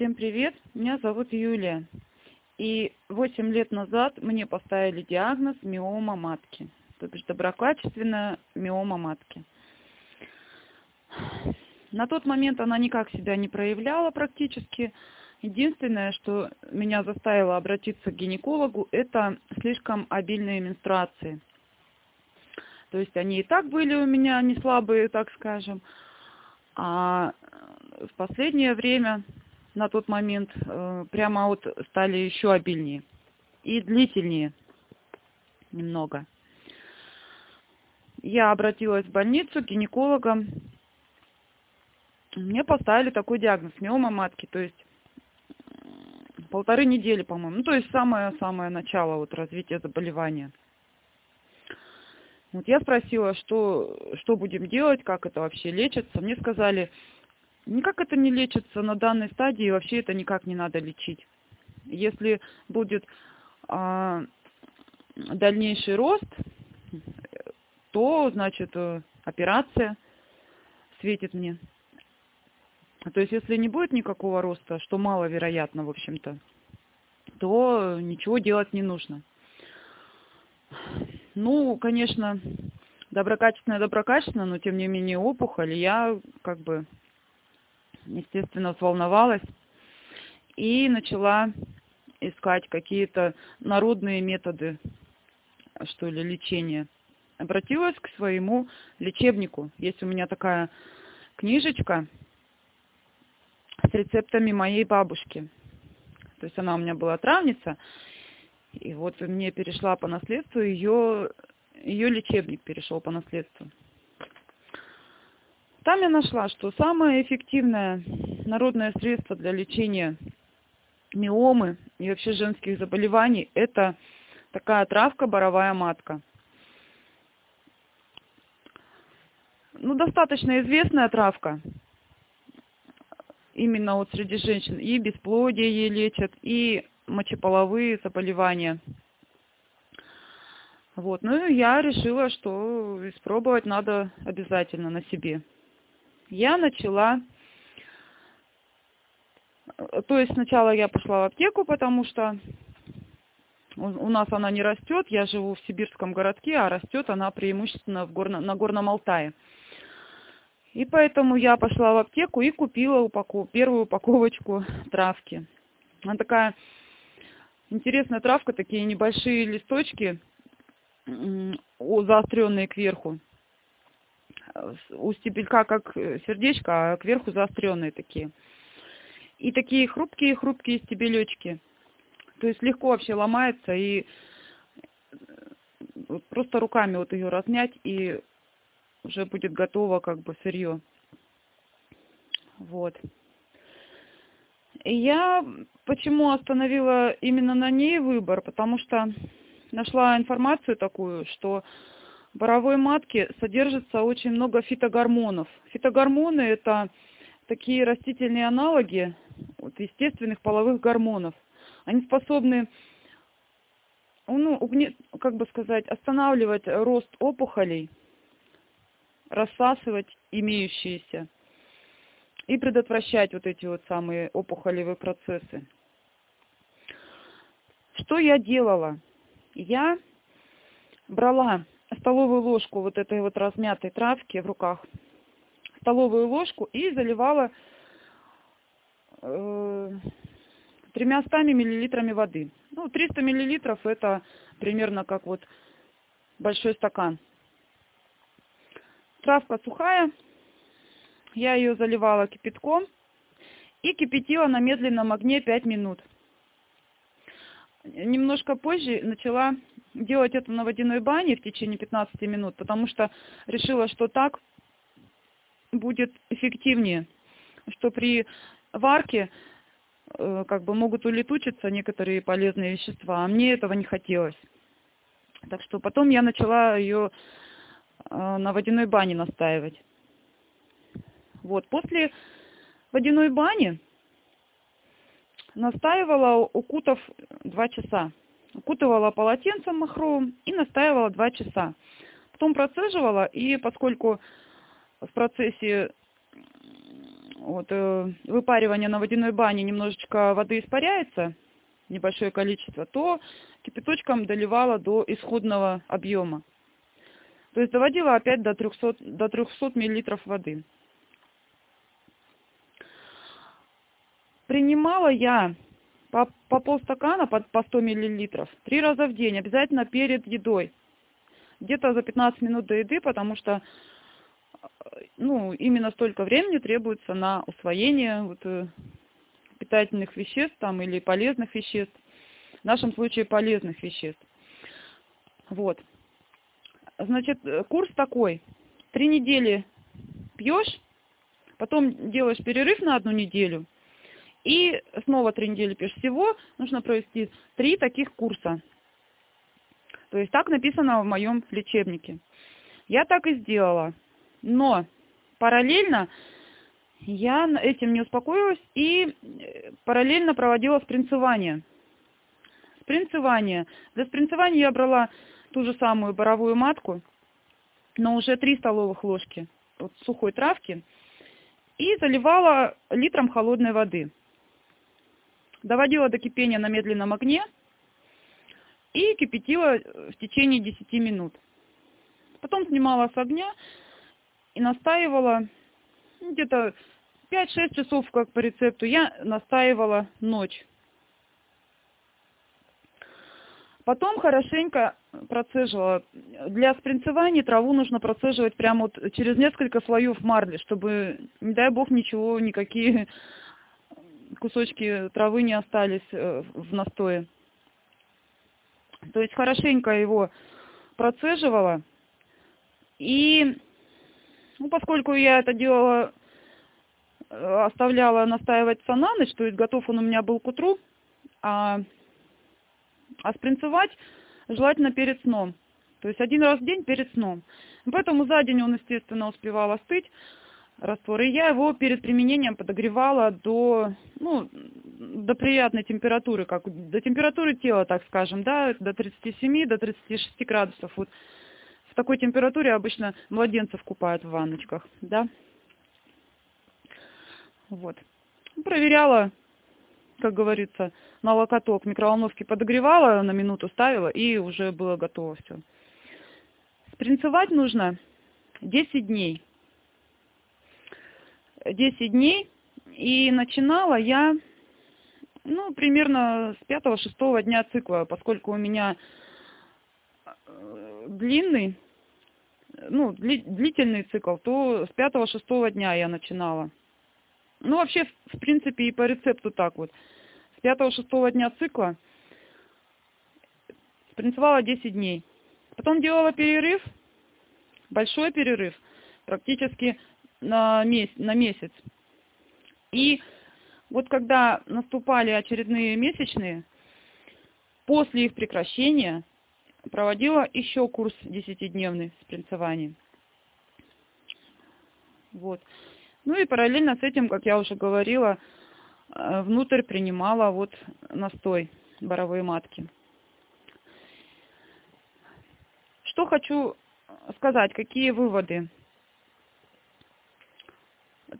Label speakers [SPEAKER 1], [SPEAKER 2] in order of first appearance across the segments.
[SPEAKER 1] Всем привет, меня зовут Юлия. И 8 лет назад мне поставили диагноз миома матки, то бишь доброкачественная миома матки. На тот момент она никак себя не проявляла практически. Единственное, что меня заставило обратиться к гинекологу, это слишком обильные менструации. То есть они и так были у меня не слабые, так скажем. А в последнее время, на тот момент, э, прямо вот стали еще обильнее и длительнее немного. Я обратилась в больницу к гинекологам. Мне поставили такой диагноз – миома матки, то есть полторы недели, по-моему. Ну, то есть самое-самое начало вот развития заболевания. Вот я спросила, что, что будем делать, как это вообще лечится. Мне сказали, никак это не лечится на данной стадии, вообще это никак не надо лечить. Если будет а, дальнейший рост, то, значит, операция светит мне. То есть, если не будет никакого роста, что маловероятно, в общем-то, то ничего делать не нужно. Ну, конечно, доброкачественная, доброкачественная, но тем не менее опухоль. Я как бы, естественно, взволновалась и начала искать какие-то народные методы, что ли, лечения. Обратилась к своему лечебнику. Есть у меня такая книжечка с рецептами моей бабушки. То есть она у меня была травница, и вот мне перешла по наследству ее, ее лечебник перешел по наследству. Там я нашла, что самое эффективное народное средство для лечения миомы и вообще женских заболеваний – это такая травка боровая матка. Ну, достаточно известная травка, именно вот среди женщин. И бесплодие ей лечат, и мочеполовые заболевания. Вот, ну я решила, что испробовать надо обязательно на себе. Я начала, то есть сначала я пошла в аптеку, потому что у нас она не растет, я живу в сибирском городке, а растет она преимущественно в горно, на Горном Алтае. И поэтому я пошла в аптеку и купила упаков, первую упаковочку травки. Она такая интересная травка, такие небольшие листочки, заостренные кверху. У стебелька как сердечко, а кверху заостренные такие. И такие хрупкие-хрупкие стебелечки. То есть легко вообще ломается и просто руками вот ее разнять и уже будет готово как бы сырье. Вот. И я почему остановила именно на ней выбор? Потому что нашла информацию такую, что боровой матке содержится очень много фитогормонов. Фитогормоны – это такие растительные аналоги вот, естественных половых гормонов. Они способны ну, как бы сказать, останавливать рост опухолей, рассасывать имеющиеся и предотвращать вот эти вот самые опухолевые процессы. Что я делала? Я брала столовую ложку вот этой вот размятой травки в руках, столовую ложку и заливала э, тремя стами миллилитрами воды. Ну, 300 миллилитров это примерно как вот большой стакан. Травка сухая, я ее заливала кипятком и кипятила на медленном огне 5 минут. Немножко позже начала делать это на водяной бане в течение 15 минут, потому что решила, что так будет эффективнее, что при варке э, как бы могут улетучиться некоторые полезные вещества, а мне этого не хотелось. Так что потом я начала ее э, на водяной бане настаивать. Вот, после водяной бани настаивала, укутав два часа. Укутывала полотенцем махровым и настаивала два часа. Потом процеживала, и поскольку в процессе вот, э, выпаривание на водяной бане немножечко воды испаряется, небольшое количество, то кипяточком доливала до исходного объема. То есть доводила опять до 300, до 300 миллилитров воды. Принимала я по, по полстакана по, по 100 миллилитров три раза в день, обязательно перед едой. Где-то за 15 минут до еды, потому что ну, именно столько времени требуется на усвоение вот, э, питательных веществ там, или полезных веществ. В нашем случае полезных веществ. Вот. Значит, э, курс такой. Три недели пьешь, потом делаешь перерыв на одну неделю, и снова три недели пьешь. Всего нужно провести три таких курса. То есть так написано в моем лечебнике. Я так и сделала. Но параллельно я этим не успокоилась и э, параллельно проводила спринцевание. Спринцевание. Для спринцевания я брала ту же самую боровую матку, но уже 3 столовых ложки вот, сухой травки и заливала литром холодной воды. Доводила до кипения на медленном огне и кипятила в течение 10 минут. Потом снимала с огня и настаивала ну, где-то 5-6 часов, как по рецепту, я настаивала ночь. Потом хорошенько процеживала. Для спринцевания траву нужно процеживать прямо вот через несколько слоев марли, чтобы, не дай бог, ничего, никакие кусочки травы не остались э, в настое. То есть хорошенько его процеживала. И ну, поскольку я это делала, э, оставляла настаиваться на ночь, то есть готов он у меня был к утру, а а спринцевать желательно перед сном. То есть один раз в день перед сном. Поэтому за день он, естественно, успевал остыть, раствор. И я его перед применением подогревала до, ну, до приятной температуры, как до температуры тела, так скажем, да, до 37, до 36 градусов. Вот в такой температуре обычно младенцев купают в ванночках, да. Вот. Проверяла как говорится, на локоток микроволновки подогревала, на минуту ставила, и уже было готово все. Спринцевать нужно 10 дней. 10 дней. И начинала я, ну, примерно с 5-6 дня цикла, поскольку у меня э, длинный, ну, длительный цикл, то с 5-6 дня я начинала. Ну, вообще, в принципе, и по рецепту так вот. С 5-6 дня цикла спринцевала 10 дней. Потом делала перерыв, большой перерыв, практически на месяц. На месяц. И вот когда наступали очередные месячные, после их прекращения проводила еще курс 10-дневный спринцевания. Вот. Ну и параллельно с этим, как я уже говорила, э, внутрь принимала вот настой боровой матки. Что хочу сказать, какие выводы.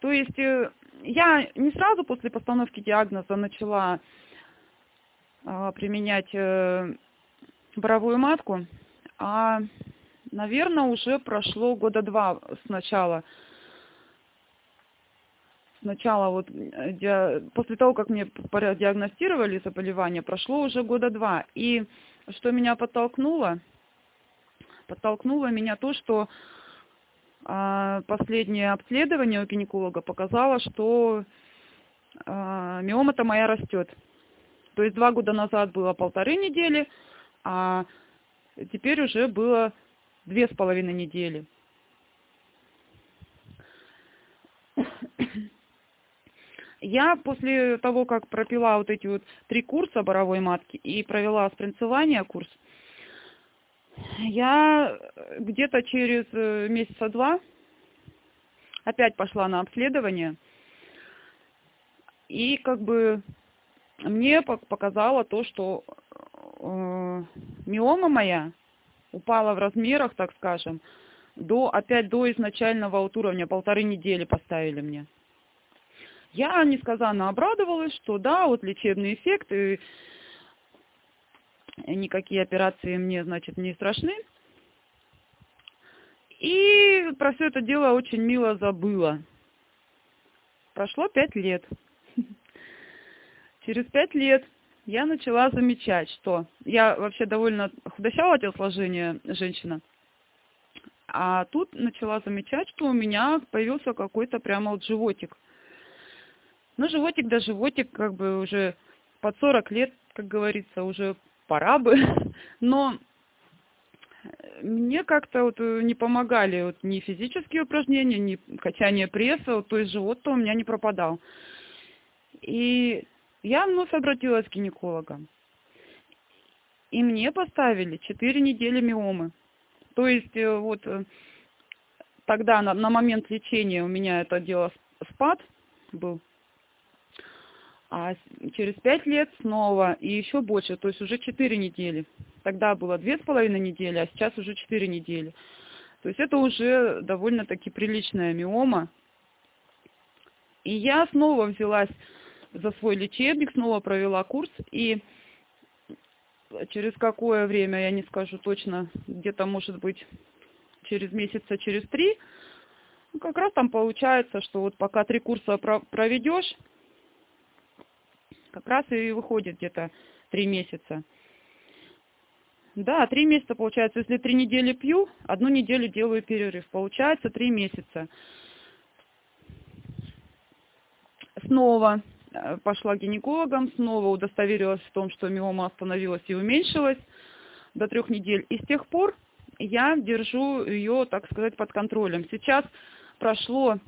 [SPEAKER 1] То есть э, я не сразу после постановки диагноза начала э, применять боровую матку, а, наверное, уже прошло года два с начала сначала вот э, после того, как мне диагностировали заболевание, прошло уже года два. И что меня подтолкнуло? Подтолкнуло меня то, что а, последнее обследование у гинеколога показало, что а, миома-то моя растет. То есть два года назад было полторы недели, а теперь уже было две с половиной недели. Я после того, как пропила вот эти вот три курса боровой матки и провела спринцевание курс, я где-то через э, месяца два опять пошла на обследование. И как бы мне показало то, что э, миома моя упала в размерах, так скажем, до, опять до изначального вот уровня, полторы недели поставили мне. Я несказанно обрадовалась, что да, вот лечебный эффект, и никакие операции мне, значит, не страшны. И про все это дело очень мило забыла. Прошло пять лет. Через пять лет я начала замечать, что я вообще довольно худощавого телосложения женщина, а тут начала замечать, что у меня появился какой-то прямо вот животик. Ну, животик да животик, как бы уже под 40 лет, как говорится, уже пора бы. Но мне как-то вот э, не помогали вот ни физические упражнения, ни качание пресса, вот, то есть живот-то у меня не пропадал. И я вновь обратилась к гинекологам. И мне поставили 4 недели миомы. То есть э, вот э, тогда на, на момент лечения у меня это дело спад был. А через 5 лет снова и еще больше, то есть уже 4 недели. Тогда было две с половиной недели, а сейчас уже четыре недели. То есть это уже довольно-таки приличная миома. И я снова взялась за свой лечебник, снова провела курс, и через какое время, я не скажу точно, где-то может быть через месяца, через три, ну, как раз там получается, что вот пока три курса проведешь, как раз и выходит где-то три месяца. Да, три месяца получается. Если три недели пью, одну неделю делаю перерыв. Получается три месяца. Снова э, пошла к гинекологам, снова удостоверилась в том, что миома остановилась и уменьшилась до трех недель. И с тех пор я держу ее, так сказать, под контролем. Сейчас прошло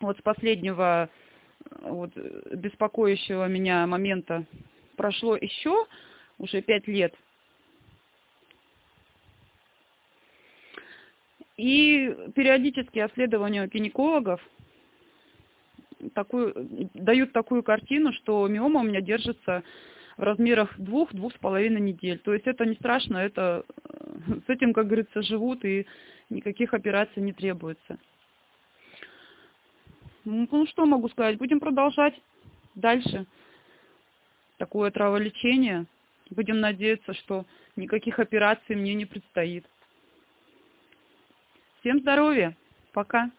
[SPEAKER 1] вот с последнего вот, беспокоящего меня момента прошло еще уже пять лет. И периодические обследования гинекологов такую, дают такую картину, что миома у меня держится в размерах двух-двух с половиной недель. То есть это не страшно, это с этим, как говорится, живут и никаких операций не требуется. Ну, ну что могу сказать, будем продолжать дальше такое траволечение. Будем надеяться, что никаких операций мне не предстоит. Всем здоровья. Пока.